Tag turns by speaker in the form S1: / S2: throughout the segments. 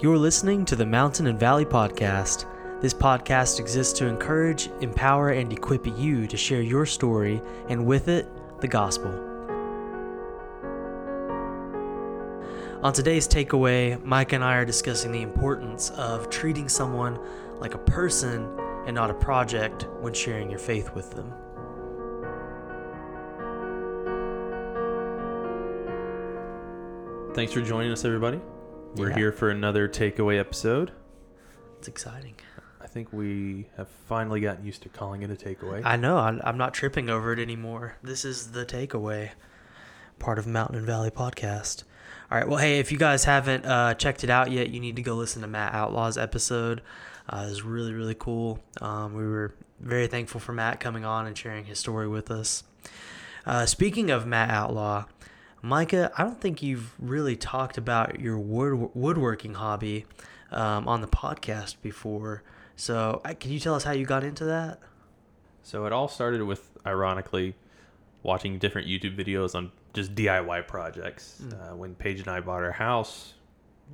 S1: You're listening to the Mountain and Valley Podcast. This podcast exists to encourage, empower, and equip you to share your story and with it, the gospel. On today's takeaway, Mike and I are discussing the importance of treating someone like a person and not a project when sharing your faith with them.
S2: Thanks for joining us, everybody. We're
S1: Yeah.
S2: here for another takeaway episode.
S1: It's exciting.
S2: I think we have finally gotten used to calling it a takeaway.
S1: I know. I'm, not tripping over it anymore. This is the takeaway part of Mountain and Valley Podcast. All right. Well, hey, if you guys haven't uh, checked it out yet, you need to go listen to Matt Outlaw's episode. Uh, it was really, really cool. Um, we were very thankful for Matt coming on and sharing his story with us. Uh, speaking of Matt Outlaw, Micah, I don't think you've really talked about your wood, woodworking hobby um, on the podcast before. So, uh, can you tell us how you got into that?
S2: so it all started with, ironically, watching different YouTube videos on just DIY projects. Uh, when Paige and I bought our house,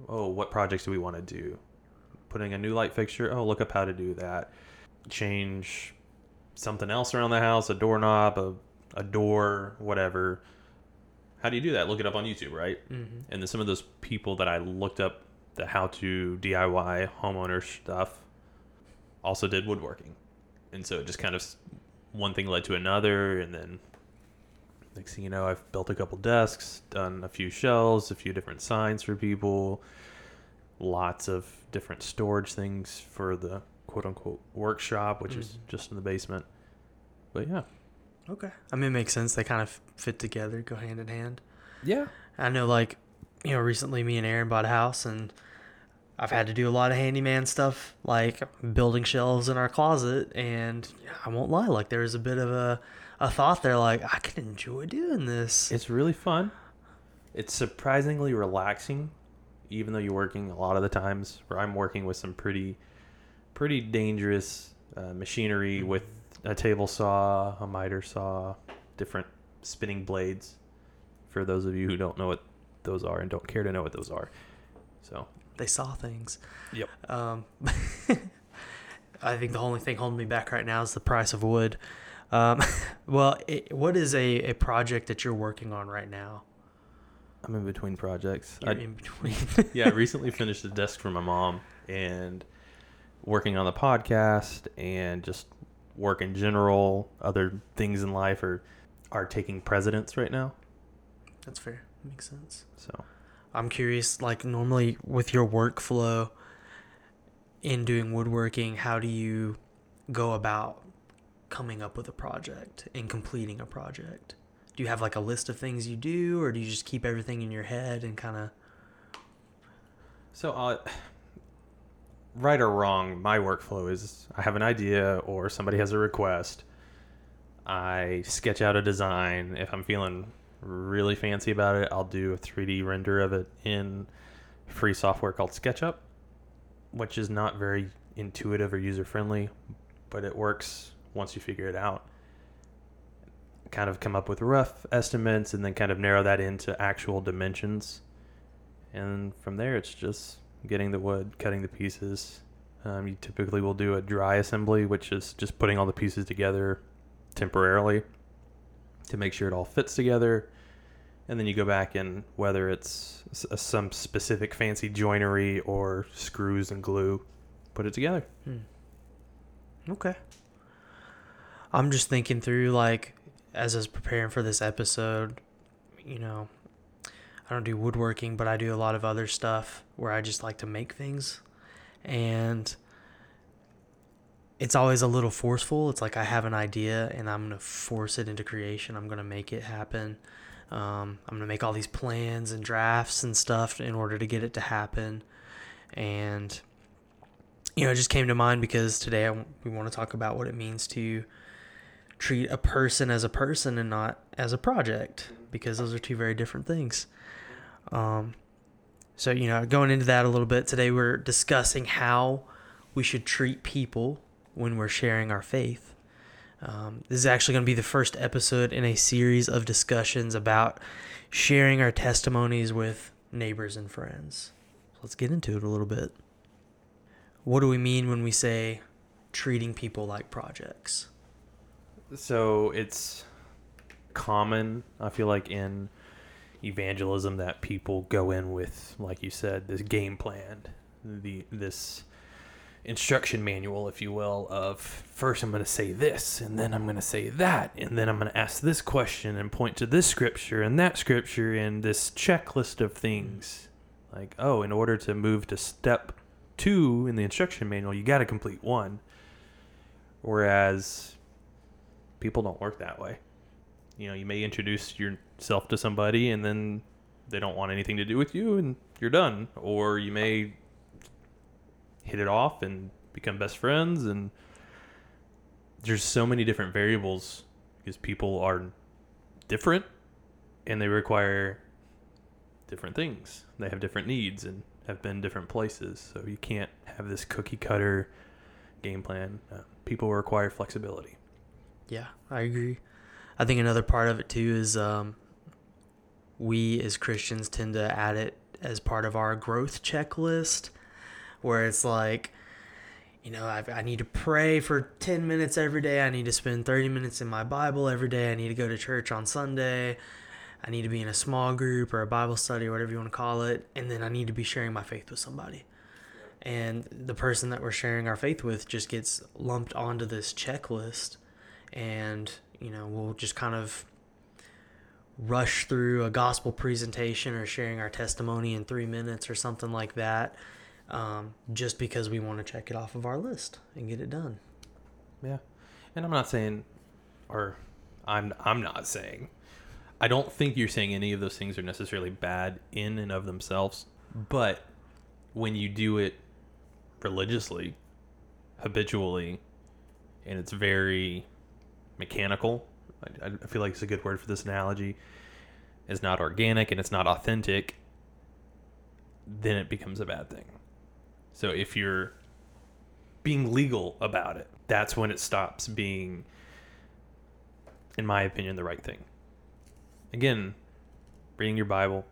S2: oh, what projects do we want to do? Putting a new light fixture, oh, look up how to do that. Change something else around the house, a doorknob, a, a door, whatever. How do you do that? Look it up on YouTube, right?
S1: Mm-hmm.
S2: and then some of those people that I looked up the how to DIY homeowner stuff also did woodworking. And so it just kind of one thing led to another and then next thing you know I've built a couple desks, done a few shelves, a few different signs for people, lots of different storage things for the quote unquote workshop which is
S1: Mhm.
S2: just in the basement. But yeah.
S1: Okay. I mean, it makes sense. They kind of fit together, go hand in hand.
S2: Yeah.
S1: I know, like, you know, recently me and Aaron bought a house, and I've had to do a lot of handyman stuff, like building shelves in our closet. And I won't lie, like, there was a bit of a, a thought there, like, I can enjoy doing this.
S2: It's really fun. It's surprisingly relaxing, even though you're working a lot of the times. Where I'm working with some pretty, pretty dangerous uh, machinery with a table saw, a miter saw, different spinning blades. For those of you who don't know what those are and don't care to know what those are, so
S1: They saw things.
S2: Yep.
S1: Um, I think the only thing holding me back right now is the price of wood. Um, well, it, what is a, a project that you're working on right now?
S2: I'm in between projects. I,
S1: in between.
S2: yeah, I recently finished a desk for my mom and working on the podcast and just work in general. Other things in life are are taking precedence right now.
S1: That's fair. Makes sense.
S2: So
S1: I'm curious, like normally with your workflow in doing woodworking, how do you go about coming up with a project and completing a project? Do you have like a list of things you do, or do you just keep everything in your head and kind of?
S2: so uh, right or wrong, my workflow is I have an idea or somebody has a request. I sketch out a design. If I'm feeling really fancy about it, I'll do a 3D render of it in free software called SketchUp, which is not very intuitive or user friendly, but it works once you figure it out. Kind of come up with rough estimates and then kind of narrow that into actual dimensions. And from there, it's just getting the wood, cutting the pieces. Um, you typically will do a dry assembly, which is just putting all the pieces together temporarily to make sure it all fits together. And then you go back and whether it's uh, some specific fancy joinery or screws and glue, put it together.
S1: Hmm. Okay. I'm just thinking through like as I was preparing for this episode, you know, I don't do woodworking, but I do a lot of other stuff where I just like to make things. And it's always a little forceful. It's like I have an idea and I'm going to force it into creation. I'm going to make it happen. Um, I'm going to make all these plans and drafts and stuff in order to get it to happen. And you know, it just came to mind because today I, we want to talk about what it means to treat a person as a person and not as a project because those are two very different things. Um, so, you know, going into that a little bit, today we're discussing how we should treat people when we're sharing our faith. Um, this is actually going to be the first episode in a series of discussions about sharing our testimonies with neighbors and friends. let's get into it a little bit. What do we mean when we say treating people like projects?
S2: So it's common, I feel like, in evangelism that people go in with, like you said, this game plan, the this instruction manual, if you will, of first I'm going to say this, and then I'm going to say that, and then I'm going to ask this question and point to this scripture and that scripture and this checklist of things. Like, oh, in order to move to step two in the instruction manual, you got to complete one. Whereas people don't work that way. You know, you may introduce yourself to somebody and then they don't want anything to do with you and you're done. Or you may hit it off and become best friends and there's so many different variables because people are different and they require different things. They have different needs and have been different places. So you can't have this cookie cutter game plan. Uh, people require flexibility.
S1: Yeah, I agree. I think another part of it too is um, we as Christians tend to add it as part of our growth checklist where it's like, you know, I, I need to pray for 10 minutes every day. I need to spend 30 minutes in my Bible every day. I need to go to church on Sunday. I need to be in a small group or a Bible study or whatever you want to call it. And then I need to be sharing my faith with somebody. And the person that we're sharing our faith with just gets lumped onto this checklist. And, you know, we'll just kind of rush through a gospel presentation or sharing our testimony in three minutes or something like that um, just because we want to check it off of our list and get it done.
S2: Yeah, and I'm not saying, or I'm I'm not saying, I don't think you're saying any of those things are necessarily bad in and of themselves, but when you do it religiously, habitually, and it's very mechanical. I, I feel like it's a good word for this analogy. It's not organic and it's not authentic. Then it becomes a bad thing. So if you're being legal about it, that's when it stops being, in my opinion, the right thing. Again, reading your Bible,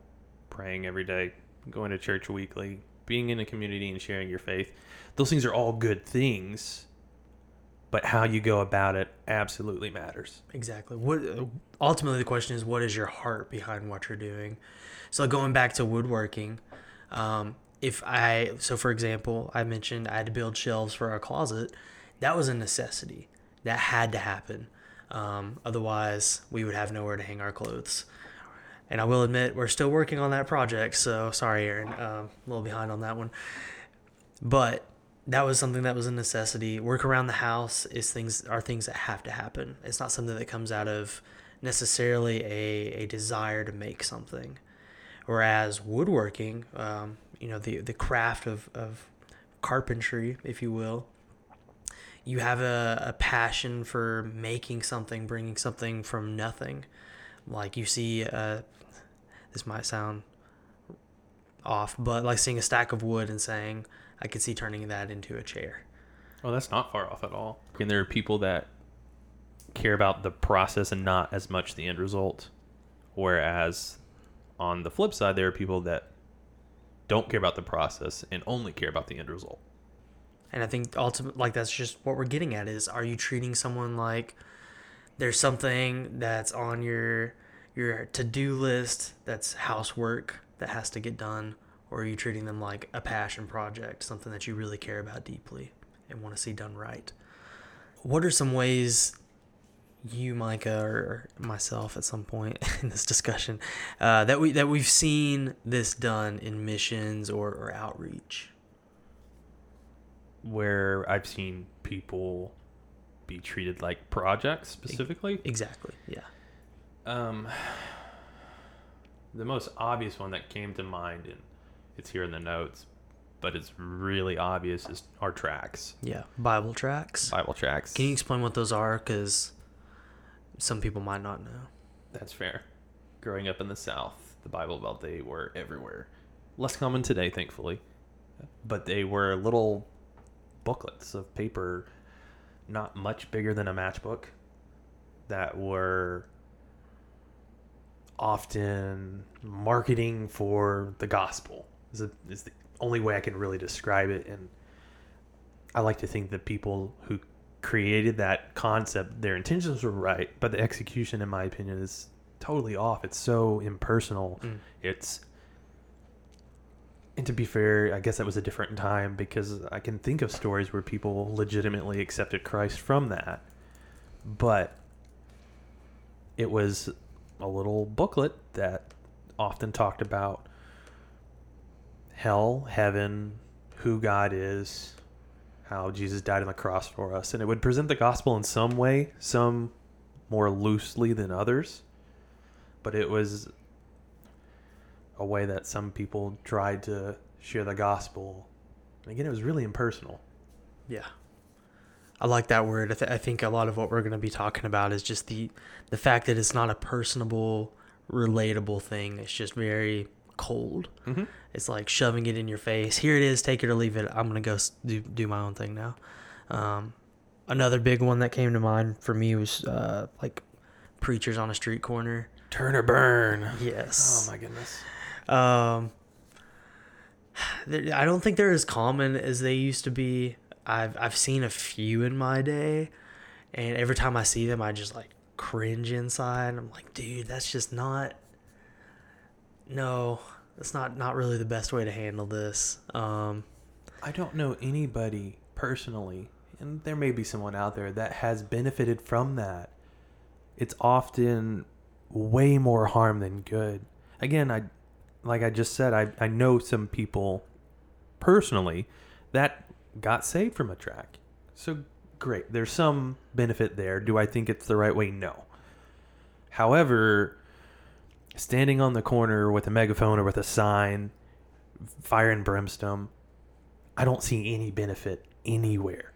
S2: praying every day, going to church weekly, being in a community and sharing your faith, those things are all good things. But how you go about it absolutely matters.
S1: Exactly. What ultimately the question is, what is your heart behind what you're doing? So going back to woodworking, um, if I so for example, I mentioned I had to build shelves for our closet. That was a necessity. That had to happen. Um, otherwise, we would have nowhere to hang our clothes. And I will admit, we're still working on that project. So sorry, Aaron, um, a little behind on that one. But that was something that was a necessity. Work around the house is things are things that have to happen. It's not something that comes out of necessarily a, a desire to make something. Whereas woodworking, um, you know the the craft of of carpentry, if you will. You have a, a passion for making something, bringing something from nothing. Like you see, uh, this might sound off, but like seeing a stack of wood and saying, I could see turning that into a chair.
S2: Oh, that's not far off at all. And there are people that care about the process and not as much the end result. Whereas on the flip side, there are people that don't care about the process and only care about the end result.
S1: And I think ultimately, like that's just what we're getting at is: Are you treating someone like there's something that's on your your to do list that's housework that has to get done, or are you treating them like a passion project, something that you really care about deeply and want to see done right? What are some ways you, Micah, or myself at some point in this discussion uh, that we that we've seen this done in missions or, or outreach.
S2: Where I've seen people be treated like projects specifically.
S1: Exactly. Yeah.
S2: Um, the most obvious one that came to mind, and it's here in the notes, but it's really obvious, is our tracts.
S1: Yeah, Bible tracts.
S2: Bible tracts.
S1: Can you explain what those are? Because some people might not know.
S2: That's fair. Growing up in the South, the Bible Belt, they were everywhere. Less common today, thankfully. But they were little booklets of paper, not much bigger than a matchbook, that were often marketing for the gospel. Is, it, is the only way I can really describe it. And I like to think that people who created that concept, their intentions were right, but the execution, in my opinion, is totally off. It's so impersonal.
S1: Mm.
S2: It's and to be fair, I guess that was a different time because I can think of stories where people legitimately accepted Christ from that. But it was a little booklet that often talked about hell, heaven, who God is, how Jesus died on the cross for us, and it would present the gospel in some way, some more loosely than others. But it was a way that some people tried to share the gospel. And again, it was really impersonal.
S1: Yeah. I like that word. I, th- I think a lot of what we're going to be talking about is just the the fact that it's not a personable, relatable thing. It's just very cold.
S2: Mm-hmm.
S1: It's like shoving it in your face. Here it is. Take it or leave it. I'm gonna go do do my own thing now. Um, another big one that came to mind for me was uh, like preachers on a street corner.
S2: Turn or burn.
S1: Yes.
S2: Oh my goodness.
S1: Um, I don't think they're as common as they used to be. I've I've seen a few in my day, and every time I see them, I just like cringe inside. I'm like, dude, that's just not. No, that's not not really the best way to handle this. Um,
S2: I don't know anybody personally, and there may be someone out there that has benefited from that. It's often way more harm than good. Again, I like I just said, I, I know some people personally that got saved from a tract. So great. There's some benefit there. Do I think it's the right way? No. However, standing on the corner with a megaphone or with a sign, fire and brimstone, I don't see any benefit anywhere.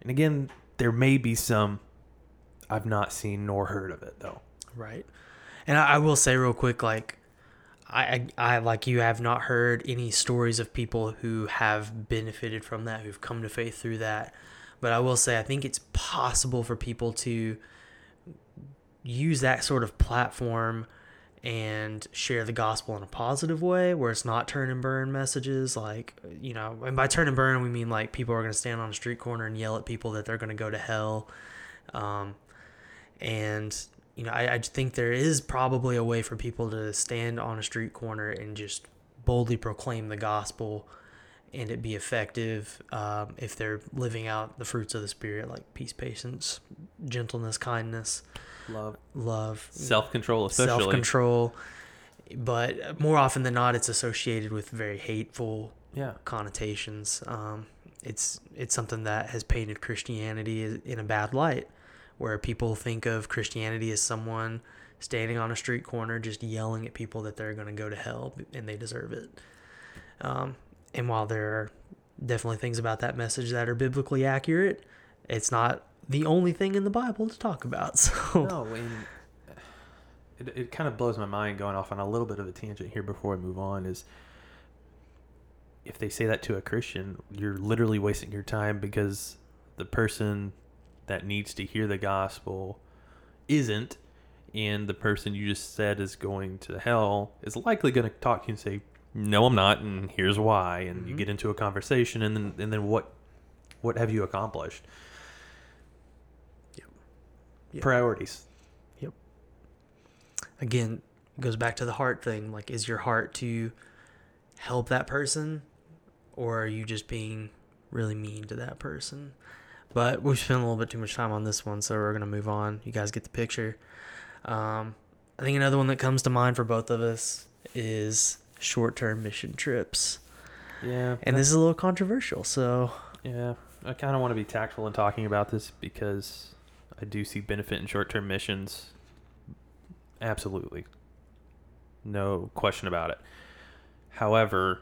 S2: And again, there may be some I've not seen nor heard of it though.
S1: Right. And I, I will say real quick, like I, I I like you have not heard any stories of people who have benefited from that, who've come to faith through that. But I will say I think it's possible for people to use that sort of platform and share the gospel in a positive way where it's not turn and burn messages like you know and by turn and burn we mean like people are going to stand on a street corner and yell at people that they're going to go to hell. Um, and you know I, I think there is probably a way for people to stand on a street corner and just boldly proclaim the gospel and it be effective um, if they're living out the fruits of the spirit like peace patience gentleness kindness
S2: Love.
S1: love
S2: Self control especially.
S1: self control. But more often than not, it's associated with very hateful
S2: Yeah.
S1: connotations. Um, it's it's something that has painted Christianity in a bad light, where people think of Christianity as someone standing on a street corner just yelling at people that they're going to go to hell and they deserve it. Um, and while there are definitely things about that message that are biblically accurate, it's not the only thing in the Bible to talk about. So
S2: No, and it, it kind of blows my mind going off on a little bit of a tangent here before I move on is if they say that to a Christian, you're literally wasting your time because the person that needs to hear the gospel isn't and the person you just said is going to hell is likely going to talk to you and say no I'm not and here's why and you
S1: Mhm.
S2: get into a conversation and then and then what what have you accomplished
S1: Yep.
S2: priorities. Yep.
S1: again it goes back to the heart thing like is your heart to help that person or are you just being really mean to that person? But we've spent a little bit too much time on this one so we're going to move on. You guys get the picture. Um, i think another one that comes to mind for both of us is short-term mission trips.
S2: Yeah
S1: and this is a little controversial so
S2: Yeah, I kind of want to be tactful in talking about this because I do see benefit in short-term missions. Absolutely, no question about it. However,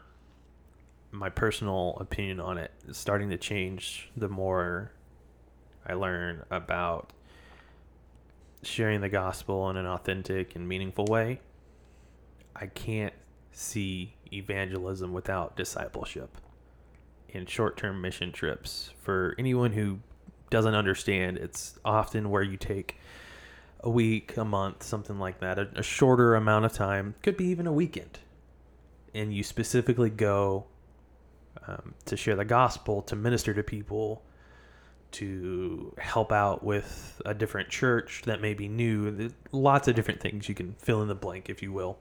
S2: my personal opinion on it is starting to change the more I learn about sharing the gospel in an authentic and meaningful way. I can't see evangelism without discipleship in short-term mission trips. For anyone who doesn't understand, it's often where you take a week, a month, something like that, a, a shorter amount of time, could be even a weekend, and you specifically go um, to share the gospel, to minister to people, to help out with a different church that may be new. There's lots of different things you can fill in the blank, if you will.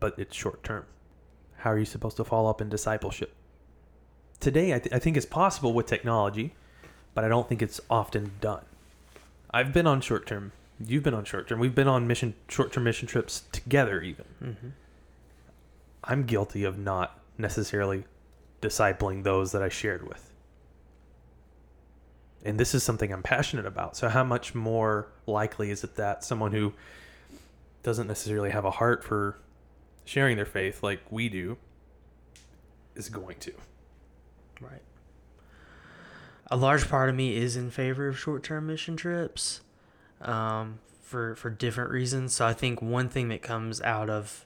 S2: But it's short term. How are you supposed to follow up in discipleship? Today, I, th- I think it's possible with technology, but I don't think it's often done. I've been on short term. You've been on short term. We've been on mission short term mission trips together. Even
S1: Mm-hmm.
S2: I'm guilty of not necessarily discipling those that I shared with. And this is something I'm passionate about. So, how much more likely is it that someone who doesn't necessarily have a heart for sharing their faith like we do is going to?
S1: Right. A large part of me is in favor of short-term mission trips, um, for for different reasons. So I think one thing that comes out of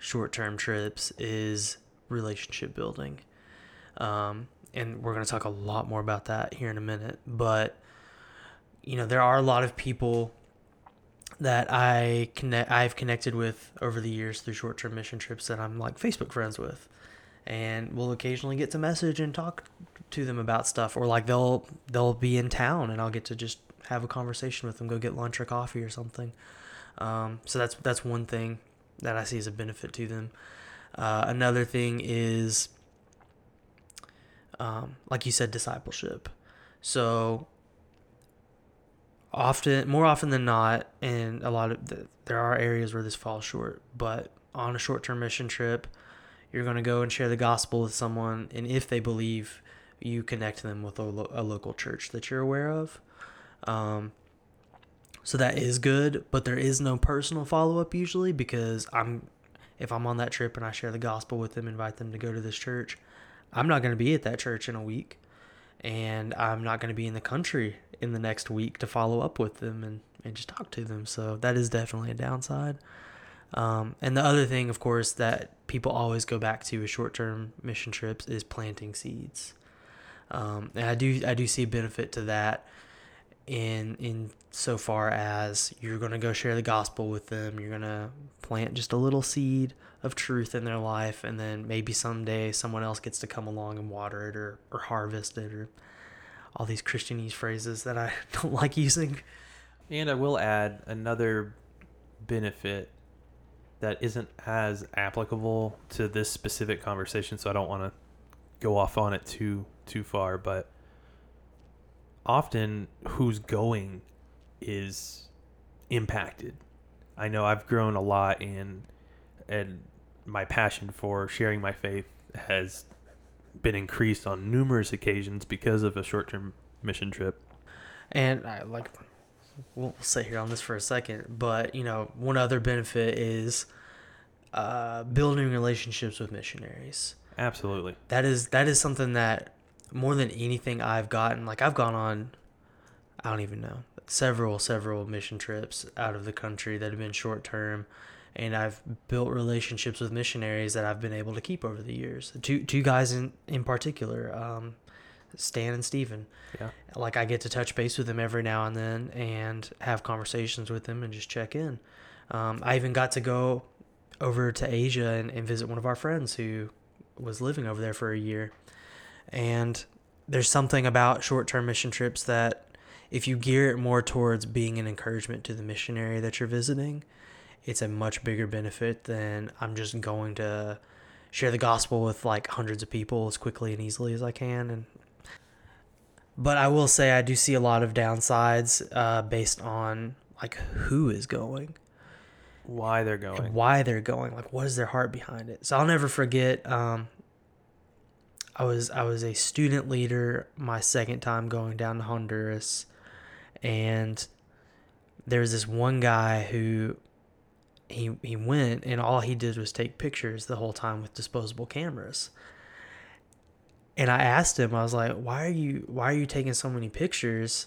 S1: short-term trips is relationship building, um, and we're going to talk a lot more about that here in a minute. But you know, there are a lot of people that I connect I've connected with over the years through short-term mission trips that I'm like Facebook friends with and we'll occasionally get to message and talk to them about stuff or like they'll they'll be in town and I'll get to just have a conversation with them go get lunch or coffee or something. Um, so that's that's one thing that I see as a benefit to them. Uh, another thing is um, like you said discipleship. So often more often than not and a lot of the, there are areas where this falls short but on a short-term mission trip you're going to go and share the gospel with someone and if they believe you connect them with a, lo- a local church that you're aware of. Um, so that is good but there is no personal follow-up usually because i'm if i'm on that trip and i share the gospel with them invite them to go to this church i'm not going to be at that church in a week and i'm not going to be in the country in the next week to follow up with them and, and just talk to them. So that is definitely a downside um, and the other thing, of course, that people always go back to with short-term mission trips is planting seeds. Um, and I do I do see a benefit to that in in so far as you're going to go share the gospel with them. You're going to plant just a little seed of truth in their life, and then maybe someday someone else gets to come along and water it or or harvest it or all these Christianese phrases that I don't like using.
S2: And I will add another benefit that isn't as applicable to this specific conversation, so I don't want to go off on it too too far, but often who's going is impacted. I know I've grown a lot in and my passion for sharing my faith has been increased on numerous occasions because of a short-term mission trip.
S1: And I like we'll sit here on this for a second, but you know, one other benefit is uh, building relationships with missionaries.
S2: Absolutely.
S1: That is that is something that more than anything I've gotten. Like I've gone on, I don't even know several several mission trips out of the country that have been short term, and I've built relationships with missionaries that I've been able to keep over the years. Two two guys in in particular. Um, Stan and Steven.
S2: Yeah.
S1: Like I get to touch base with them every now and then and have conversations with them and just check in. Um, I even got to go over to Asia and, and visit one of our friends who was living over there for a year. And there's something about short term mission trips that if you gear it more towards being an encouragement to the missionary that you're visiting, it's a much bigger benefit than I'm just going to share the gospel with like hundreds of people as quickly and easily as I can and but I will say I do see a lot of downsides uh, based on like who is going
S2: Why they're going.
S1: why they're going. Like what is their heart behind it? So I'll never forget. Um, I was I was a student leader my second time going down to Honduras, and there was this one guy who he he went and all he did was take pictures the whole time with disposable cameras. And I asked him, I was like, "Why are you why are you taking so many pictures?"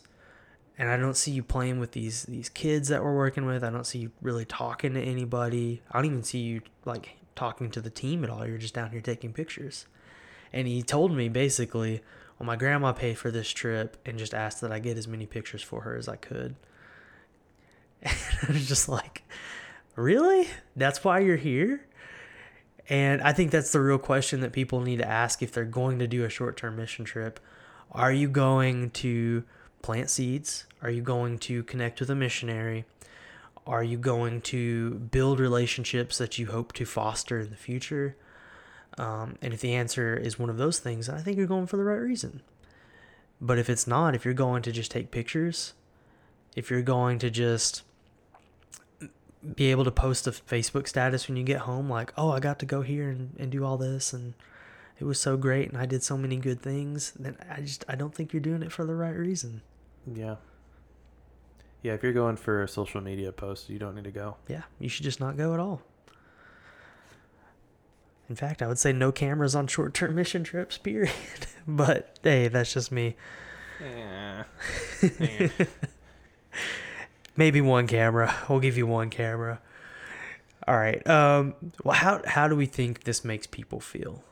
S1: And I don't see you playing with these these kids that we're working with. I don't see you really talking to anybody. I don't even see you like talking to the team at all. You're just down here taking pictures. And he told me basically, well, my grandma paid for this trip and just asked that I get as many pictures for her as I could. And I was just like, really? That's why you're here? And I think that's the real question that people need to ask if they're going to do a short term mission trip. Are you going to plant seeds? Are you going to connect with a missionary? Are you going to build relationships that you hope to foster in the future? Um, and if the answer is one of those things, I think you're going for the right reason. But if it's not, if you're going to just take pictures, if you're going to just be able to post a Facebook status when you get home, like, oh, I got to go here and, and do all this, and it was so great, and I did so many good things, then I just I don't think you're doing it for the right reason.
S2: Yeah. Yeah, if you're going for a social media post, you don't need to go.
S1: Yeah, you should just not go at all. In fact, I would say no cameras on short term mission trips, period. but hey, that's just me.
S2: Yeah.
S1: Maybe one camera. We'll give you one camera. All right. Um, well, how how do we think this makes people feel?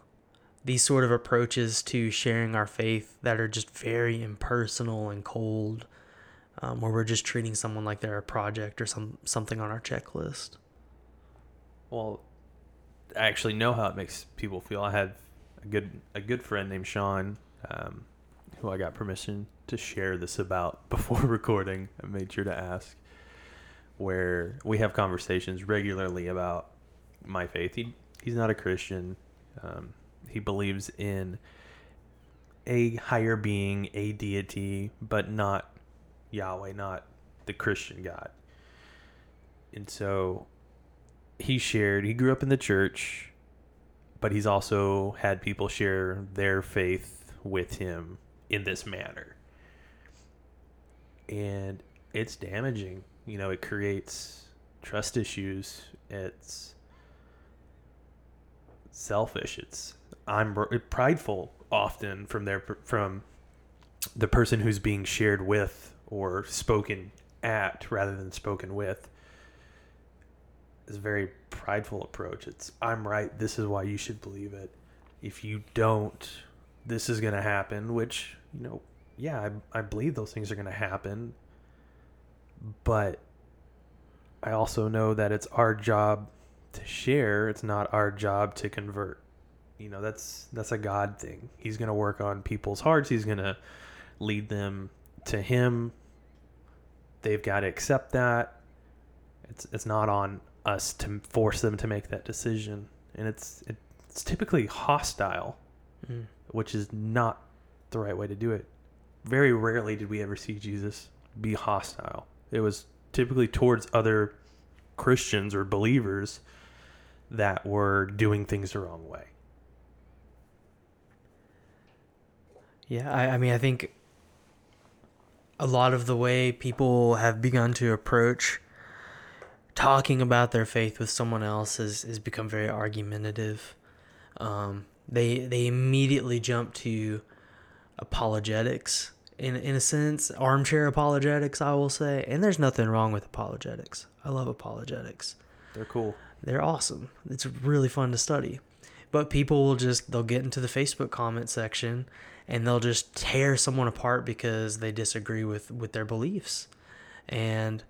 S1: These sort of approaches to sharing our faith that are just very impersonal and cold, um, where we're just treating someone like they're a project or some something on our checklist.
S2: Well, I actually know how it makes people feel. I had a good a good friend named Sean, um, who I got permission to share this about before recording. I made sure to ask. Where we have conversations regularly about my faith. He he's not a Christian. Um, he believes in a higher being, a deity, but not Yahweh, not the Christian God. And so he shared, he grew up in the church, but he's also had people share their faith with him in this manner. And it's damaging. You know, it creates trust issues. It's selfish. It's I'm prideful often from their from the person who's being shared with or spoken at rather than spoken with is a very prideful approach. It's I'm right, this is why you should believe it. If you don't, this is going to happen, which, you know, yeah, I, I believe those things are going to happen. But I also know that it's our job to share, it's not our job to convert. You know, that's that's a God thing. He's going to work on people's hearts. He's going to lead them to him. They've got to accept that. It's it's not on us to force them to make that decision, and it's it's typically hostile, mm. which is not the right way to do it. Very rarely did we ever see Jesus be hostile. It was typically towards other Christians or believers that were doing things the wrong way.
S1: Yeah, I, I mean, I think a lot of the way people have begun to approach talking about their faith with someone else has, has become very argumentative. Um, they they immediately jump to apologetics in in a sense, armchair apologetics, I will say. And there's nothing wrong with apologetics. I love apologetics.
S2: They're cool.
S1: They're awesome. It's really fun to study. But people will just they'll get into the Facebook comment section and they'll just tear someone apart because they disagree with with their beliefs. And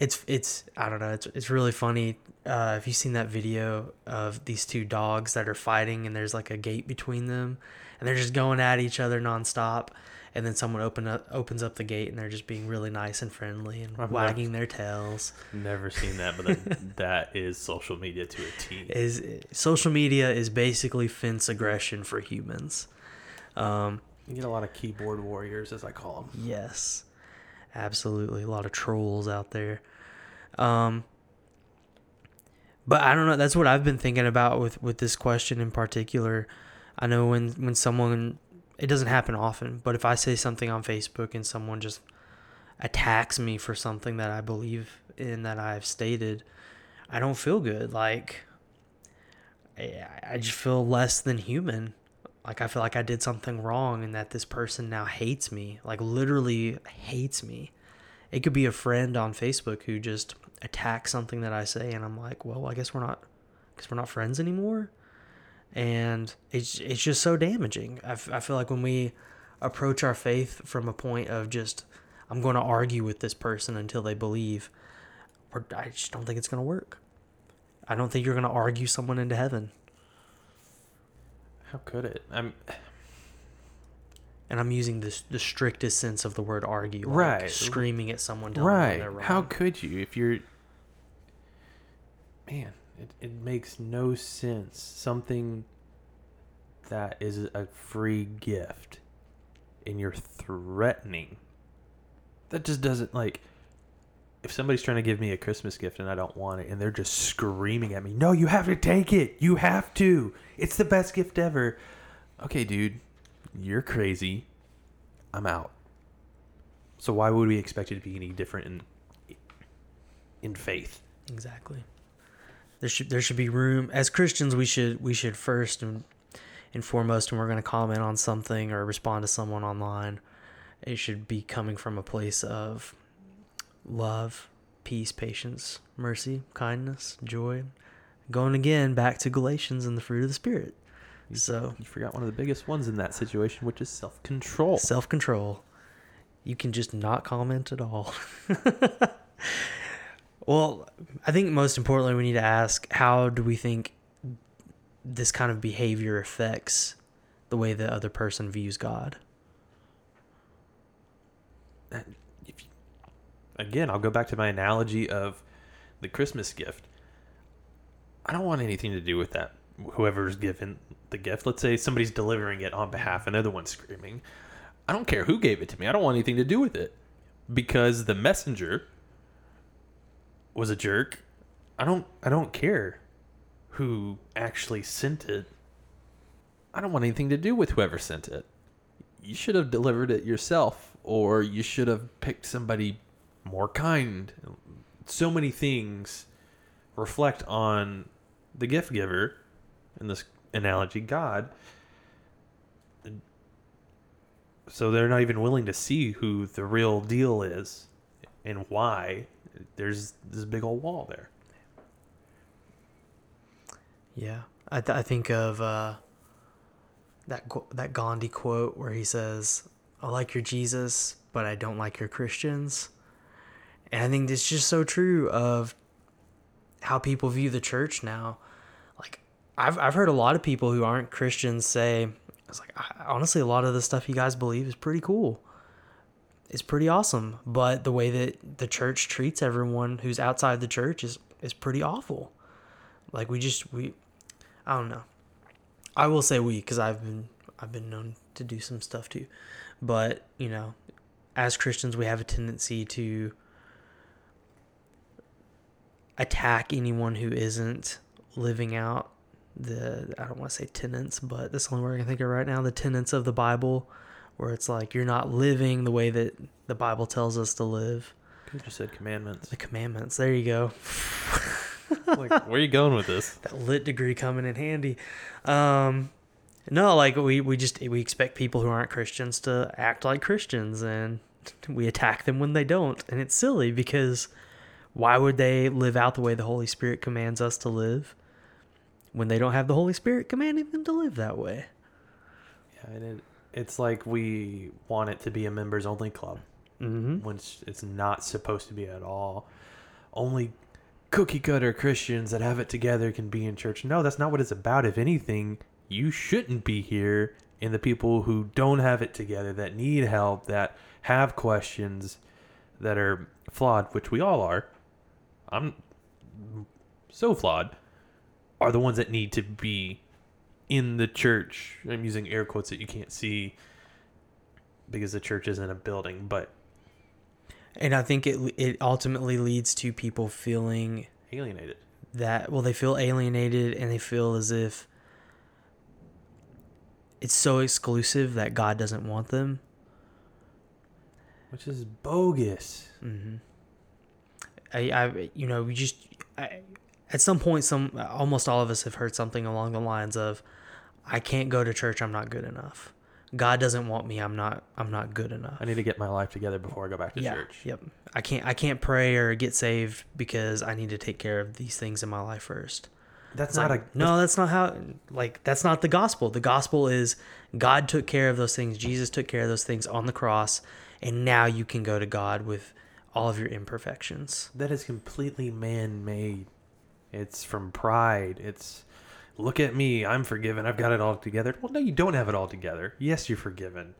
S1: it's it's I don't know it's it's really funny. Uh, have you seen that video of these two dogs that are fighting and there's like a gate between them and they're just going at each other nonstop and then someone open up opens up the gate and they're just being really nice and friendly and I've wagging never, their tails.
S2: Never seen that, but then, that is social media to a T.
S1: Is social media is basically fence aggression for humans. Um,
S2: you get a lot of keyboard warriors, as I call them.
S1: Yes. Absolutely, a lot of trolls out there. Um, but I don't know. That's what I've been thinking about with with this question in particular. I know when when someone it doesn't happen often, but if I say something on Facebook and someone just attacks me for something that I believe in that I've stated, I don't feel good. Like I just feel less than human like I feel like I did something wrong and that this person now hates me, like literally hates me. It could be a friend on Facebook who just attacks something that I say and I'm like, "Well, I guess we're not cuz we're not friends anymore." And it's it's just so damaging. I, f- I feel like when we approach our faith from a point of just I'm going to argue with this person until they believe, I just don't think it's going to work. I don't think you're going to argue someone into heaven.
S2: How could it? I'm
S1: And I'm using this the strictest sense of the word argue, like
S2: Right.
S1: Screaming at someone, telling them
S2: right.
S1: they're wrong.
S2: How could you if you're Man, it, it makes no sense. Something that is a free gift and you're threatening. That just doesn't like if somebody's trying to give me a Christmas gift and I don't want it and they're just screaming at me, "No, you have to take it. You have to. It's the best gift ever." Okay, dude, you're crazy. I'm out. So why would we expect it to be any different in in faith?
S1: Exactly. There should there should be room as Christians. We should we should first and, and foremost, when we're going to comment on something or respond to someone online, it should be coming from a place of love, peace, patience, mercy, kindness, joy. Going again back to Galatians and the fruit of the spirit. So
S2: You forgot one of the biggest ones in that situation, which is self-control.
S1: self control. You can just not comment at all. well, I think most importantly, we need to ask how do we think this kind of behavior affects the way the other person views God?
S2: Again, I'll go back to my analogy of the Christmas gift. I don't want anything to do with that. Whoever's given the gift, let's say somebody's delivering it on behalf and they're the one screaming. I don't care who gave it to me. I don't want anything to do with it because the messenger was a jerk. I don't I don't care who actually sent it. I don't want anything to do with whoever sent it you should have delivered it yourself or you should have picked somebody more kind. So many things reflect on the gift giver in this analogy god. So they're not even willing to see who the real deal is and why. There's this big old wall there.
S1: Yeah, I, th- I think of uh, that that Gandhi quote where he says, "I like your Jesus, but I don't like your Christians," I think it's just so true of how people view the church now. Like, I've I've heard a lot of people who aren't Christians say, "It's like I, honestly, a lot of the stuff you guys believe is pretty cool." It's pretty awesome, but the way that the church treats everyone who's outside the church is is pretty awful. Like we just we I don't know. I will say we because I've been I've been known to do some stuff too, but you know, as Christians we have a tendency to attack anyone who isn't living out the I don't want to say tenets, but that's the only word I can think of right now. The tenets of the Bible, where it's like you're not living the way that the Bible tells us to live.
S2: you just said commandments
S1: The commandments. There you go.
S2: like where are you going with this
S1: that lit degree coming in handy. Um, no, like we, we just we expect people who aren't Christians to act like Christians, and we attack them when they don't, and it's silly because why would they live out the way the Holy Spirit commands us to live when they don't have the Holy Spirit commanding them to live that way?
S2: yeah and it, it's like we want it to be a members only club
S1: Mm-hmm.
S2: when it's, it's not supposed to be at all. Only cookie cutter Christians that have it together can be in church. No, that's not what it's about. If anything, you shouldn't be here. And the people who don't have it together, that need help, that have questions that are flawed, which we all are, I'm so flawed, are the ones that need to be in the church. I'm using air quotes that you can't see because the church isn't a building, but
S1: And I think it it ultimately leads to people feeling
S2: alienated.
S1: that well they feel alienated and they feel as if it's so exclusive that God doesn't want them.
S2: Which is bogus.
S1: hmm I, I, you know, we just I, at some point, some almost all of us have heard something along the lines of, "I can't go to church. I'm not good enough. God doesn't want me. I'm not. I'm not good enough."
S2: I need to get my life together before I go back to
S1: yeah.
S2: church.
S1: Yep. I can't. I can't pray or get saved because I need to take care of these things in my life first.
S2: That's
S1: It's
S2: not
S1: like,
S2: a
S1: no, that's not how. Like that's not the gospel. The gospel is God took care of those things. Jesus took care of those things on the cross, and now you can go to God with all of your imperfections.
S2: That is completely man-made. It's from pride. It's look at me, I'm forgiven. I've got it all together. Well, no, you don't have it all together. Yes, you're forgiven.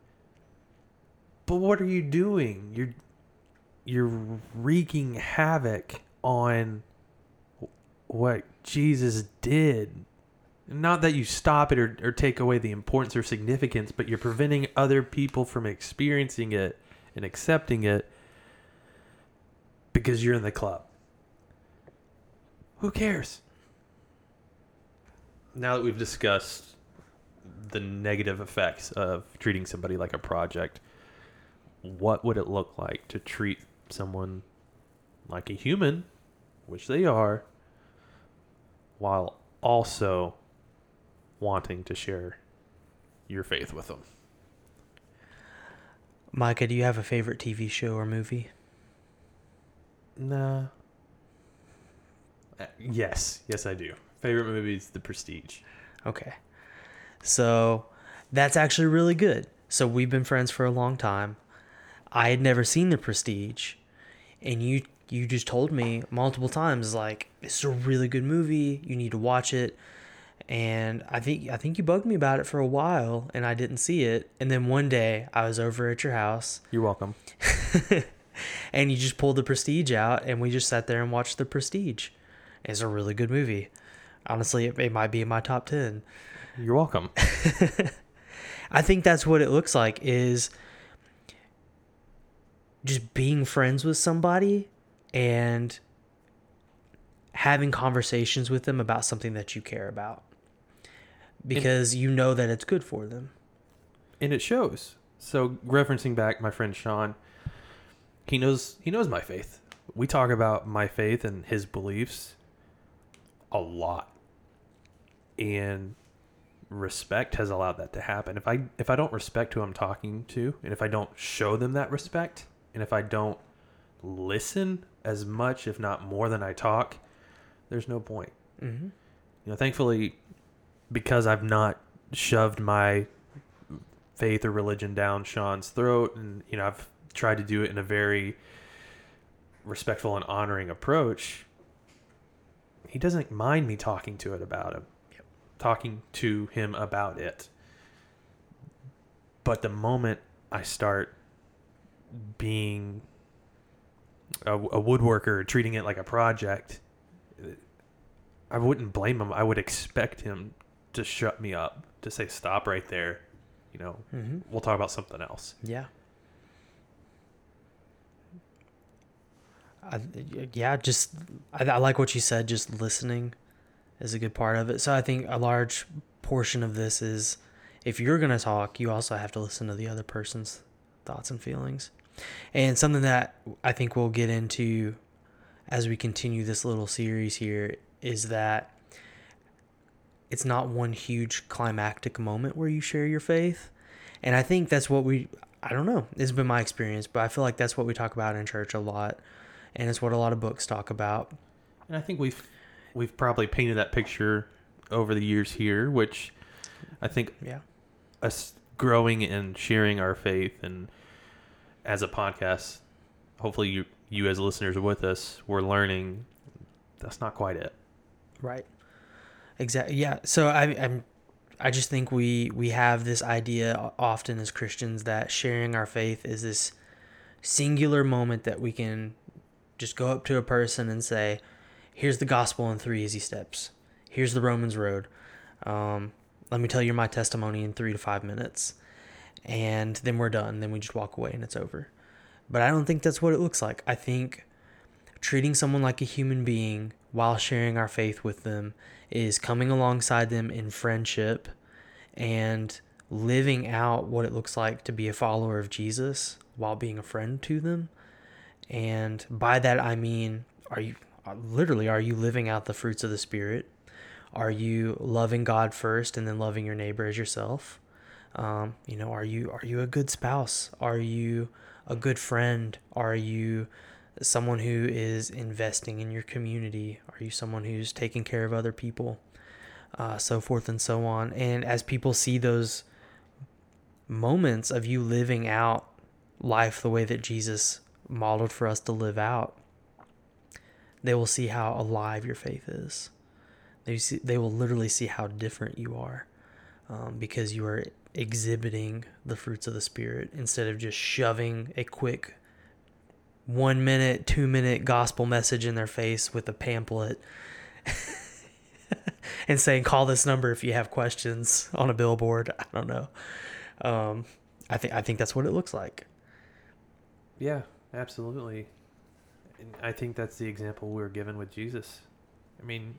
S2: But what are you doing? You're you're wreaking havoc on what Jesus did. Not that you stop it or, or take away the importance or significance, but you're preventing other people from experiencing it and accepting it because you're in the club. Who cares? Now that we've discussed the negative effects of treating somebody like a project, what would it look like to treat someone like a human, which they are, while also wanting to share your faith with them?
S1: Micah, do you have a favorite TV show or movie?
S2: Nah. Uh, yes, yes, I do. Favorite movie is The Prestige.
S1: Okay. So that's actually really good. So we've been friends for a long time. I had never seen The Prestige, and you you just told me multiple times like it's a really good movie. You need to watch it. And I think I think you bugged me about it for a while, and I didn't see it. And then one day I was over at your house,
S2: You're welcome.
S1: and you just pulled The Prestige out, and we just sat there and watched The Prestige. It's a really good movie. Honestly, it, it might be in my top ten.
S2: You're welcome.
S1: I think that's what it looks like is just being friends with somebody and having conversations with them about something that you care about because you know that it's good for them.
S2: and it shows. So referencing back my friend Sean, he knows he knows my faith. We talk about my faith and his beliefs a lot. And respect has allowed that to happen. If I if I don't respect who I'm talking to and if I don't show them that respect and if I don't listen as much if not more than I talk, there's no point.
S1: Mm-hmm.
S2: You know, thankfully because I've not shoved my faith or religion down Sean's throat and you know I've tried to do it in a very respectful and honoring approach he doesn't mind me talking to it about him talking to him about it but the moment I start being a, a woodworker treating it like a project I wouldn't blame him I would expect him to shut me up to say stop right there you know
S1: Mm-hmm.
S2: we'll talk about something else
S1: Yeah. I, yeah, just I, I like what you said. Just listening is a good part of it. So I think a large portion of this is if you're gonna talk, you also have to listen to the other person's thoughts and feelings. And something that I think we'll get into as we continue this little series here is that it's not one huge climactic moment where you share your faith. And I think that's what we, I don't know, it's been my experience, but I feel like that's what we talk about in church a lot. And it's what a lot of books talk about.
S2: And I think we've we've probably painted that picture over the years here, which I think
S1: Yeah.
S2: us growing and sharing our faith and as a podcast, hopefully you you as listeners are with us, we're learning that's not quite it.
S1: Right. Exactly. Yeah. So I, I'm, I just think we we have this idea often as Christians that sharing our faith is this singular moment that we can just go up to a person and say, "Here's the gospel in three easy steps. Here's the Romans road. Um, let me tell you my testimony in three to five minutes." And then we're done. Then we just walk away and it's over. But I don't think that's what it looks like. I think treating someone like a human being while sharing our faith with them is coming alongside them in friendship and living out what it looks like to be a follower of Jesus while being a friend to them. And by that I mean, are you literally are you living out the fruits of the spirit? Are you loving God first and then loving your neighbor as yourself? Um, you know, are you are you a good spouse? Are you a good friend? Are you someone who is investing in your community? Are you someone who's taking care of other people? Uh, so forth and so on. And as people see those moments of you living out life the way that Jesus modeled for us to live out, They will see how alive your faith is. They see, they will literally see how different you are, um, because you are exhibiting the fruits of the spirit instead of just shoving a quick one minute, two minute gospel message in their face with a pamphlet and saying, call this number if you have questions on a billboard. I don't know. Um, I think, I think that's what it looks like.
S2: Yeah, absolutely. And I think that's the example we're given with Jesus. I mean,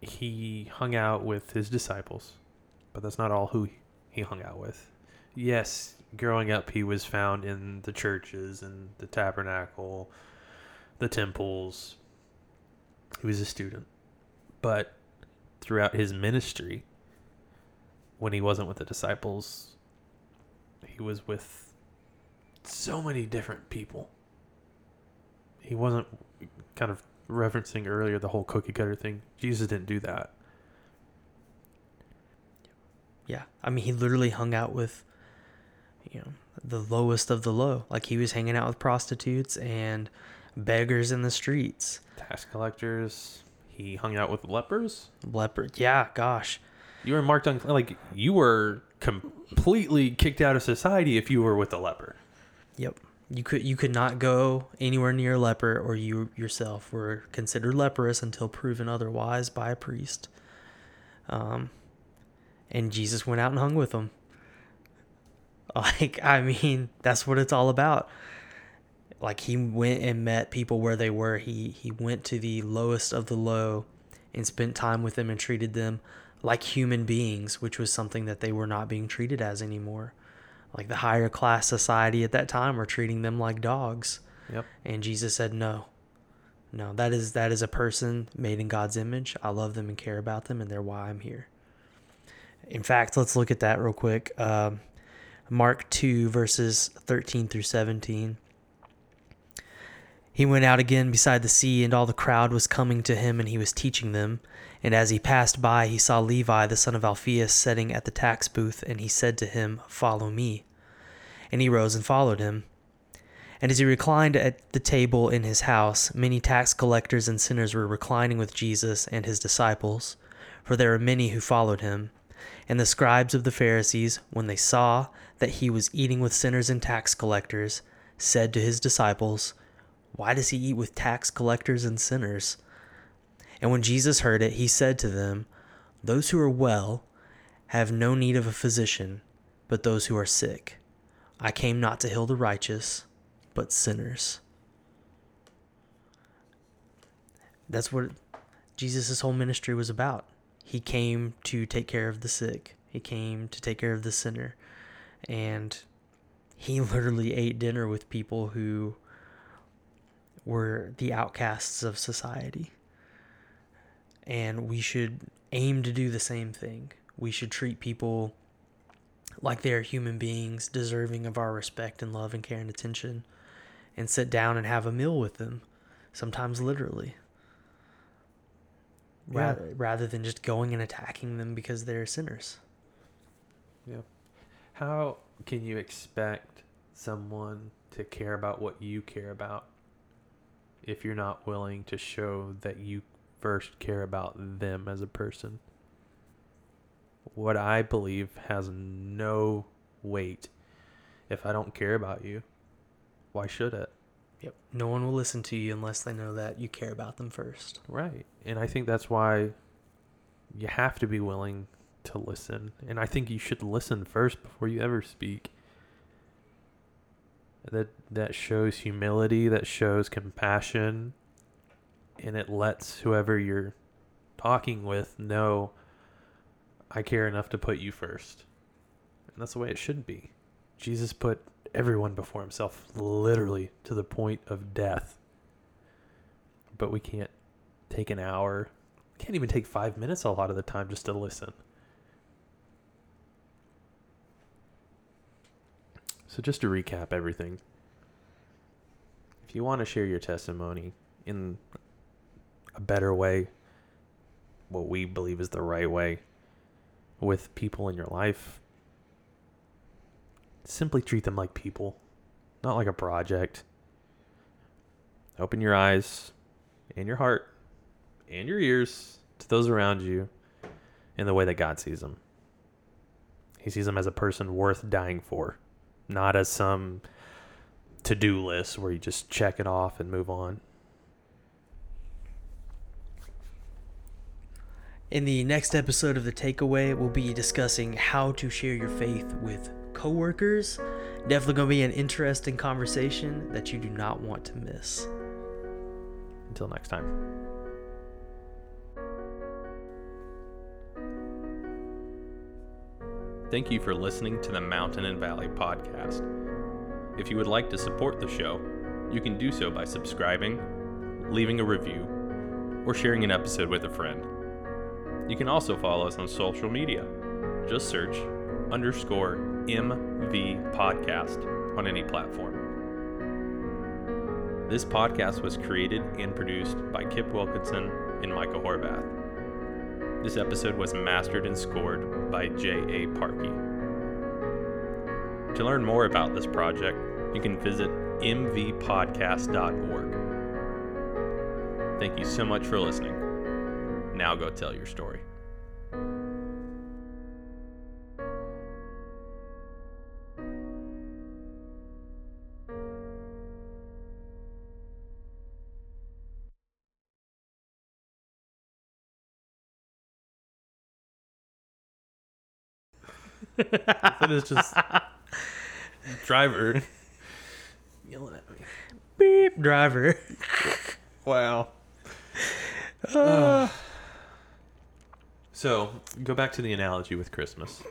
S2: he hung out with his disciples, but that's not all who he hung out with. Yes, growing up, he was found in the churches and the tabernacle, the temples. He was a student. But throughout his ministry, when he wasn't with the disciples, he was with so many different people. He wasn't kind of referencing earlier the whole cookie cutter thing. Jesus didn't do that.
S1: Yeah. I mean, he literally hung out with, you know, the lowest of the low. Like he was hanging out with prostitutes and beggars in the streets.
S2: Tax collectors. He hung out with lepers.
S1: Leopard. Yeah, gosh.
S2: You were marked on like you were completely kicked out of society if you were with a leper.
S1: Yep. You could you could not go anywhere near a leper or you yourself were considered leprous until proven otherwise by a priest. Um and Jesus went out and hung with them. Like I mean, that's what it's all about. Like he went and met people where they were. He he went to the lowest of the low and spent time with them and treated them like human beings, which was something that they were not being treated as anymore. Like the higher class society at that time were treating them like dogs.
S2: Yep.
S1: And Jesus said, "No, no, that is that is a person made in God's image. I love them and care about them, and they're why I'm here." In fact, let's look at that real quick. Um, Mark two verses thirteen through seventeen. He went out again beside the sea, and all the crowd was coming to him, and he was teaching them. And as he passed by, he saw Levi, the son of Alphaeus, sitting at the tax booth, and he said to him, Follow me. And he rose and followed him. And as he reclined at the table in his house, many tax collectors and sinners were reclining with Jesus and his disciples, for there were many who followed him. And the scribes of the Pharisees, when they saw that he was eating with sinners and tax collectors, said to his disciples, Why does he eat with tax collectors and sinners? And when Jesus heard it, he said to them, Those who are well have no need of a physician, but those who are sick. I came not to heal the righteous, but sinners. That's what Jesus' whole ministry was about. He came to take care of the sick, he came to take care of the sinner. And he literally ate dinner with people who were the outcasts of society. And we should aim to do the same thing. We should treat people like they are human beings, deserving of our respect and love and care and attention, and sit down and have a meal with them, sometimes literally.
S2: Yeah.
S1: Rather, rather than just going and attacking them because they're sinners.
S2: Yep. How can you expect someone to care about what you care about if you're not willing to show that you first care about them as a person? What I believe has no weight. If I don't care about you, why should it?
S1: Yep. No one will listen to you unless they know that you care about them first.
S2: Right. And I think that's why you have to be willing to listen. And I think you should listen first before you ever speak. That that shows humility, that shows compassion, and it lets whoever you're talking with know I care enough to put you first. And that's the way it should be. Jesus put everyone before himself, literally to the point of death. But we can't take an hour, can't even take five minutes a lot of the time just to listen. So, just to recap everything, if you want to share your testimony in a better way, what we believe is the right way, with people in your life, simply treat them like people, not like a project. Open your eyes, and your heart and your ears to those around you in the way that God sees them. He sees them as a person worth dying for, not as some to do list where you just check it off and move on.
S1: In the next episode of The Takeaway, we'll be discussing how to share your faith with coworkers. Definitely going to be an interesting conversation that you do not want to miss.
S2: Until next time. Thank you for listening to the Mountain and Valley podcast. If you would like to support the show, you can do so by subscribing, leaving a review, or sharing an episode with a friend. You can also follow us on social media. Just search underscore MV podcast on any platform. This podcast was created and produced by Kip Wilkinson and Michael Horvath. This episode was mastered and scored by J.A. Parkey. To learn more about this project, you can visit mvpodcast.org. Thank you so much for listening. Now go tell your story. It is just driver yelling at me.
S1: Beep, driver.
S2: Wow. Uh. so go back to the analogy with Christmas.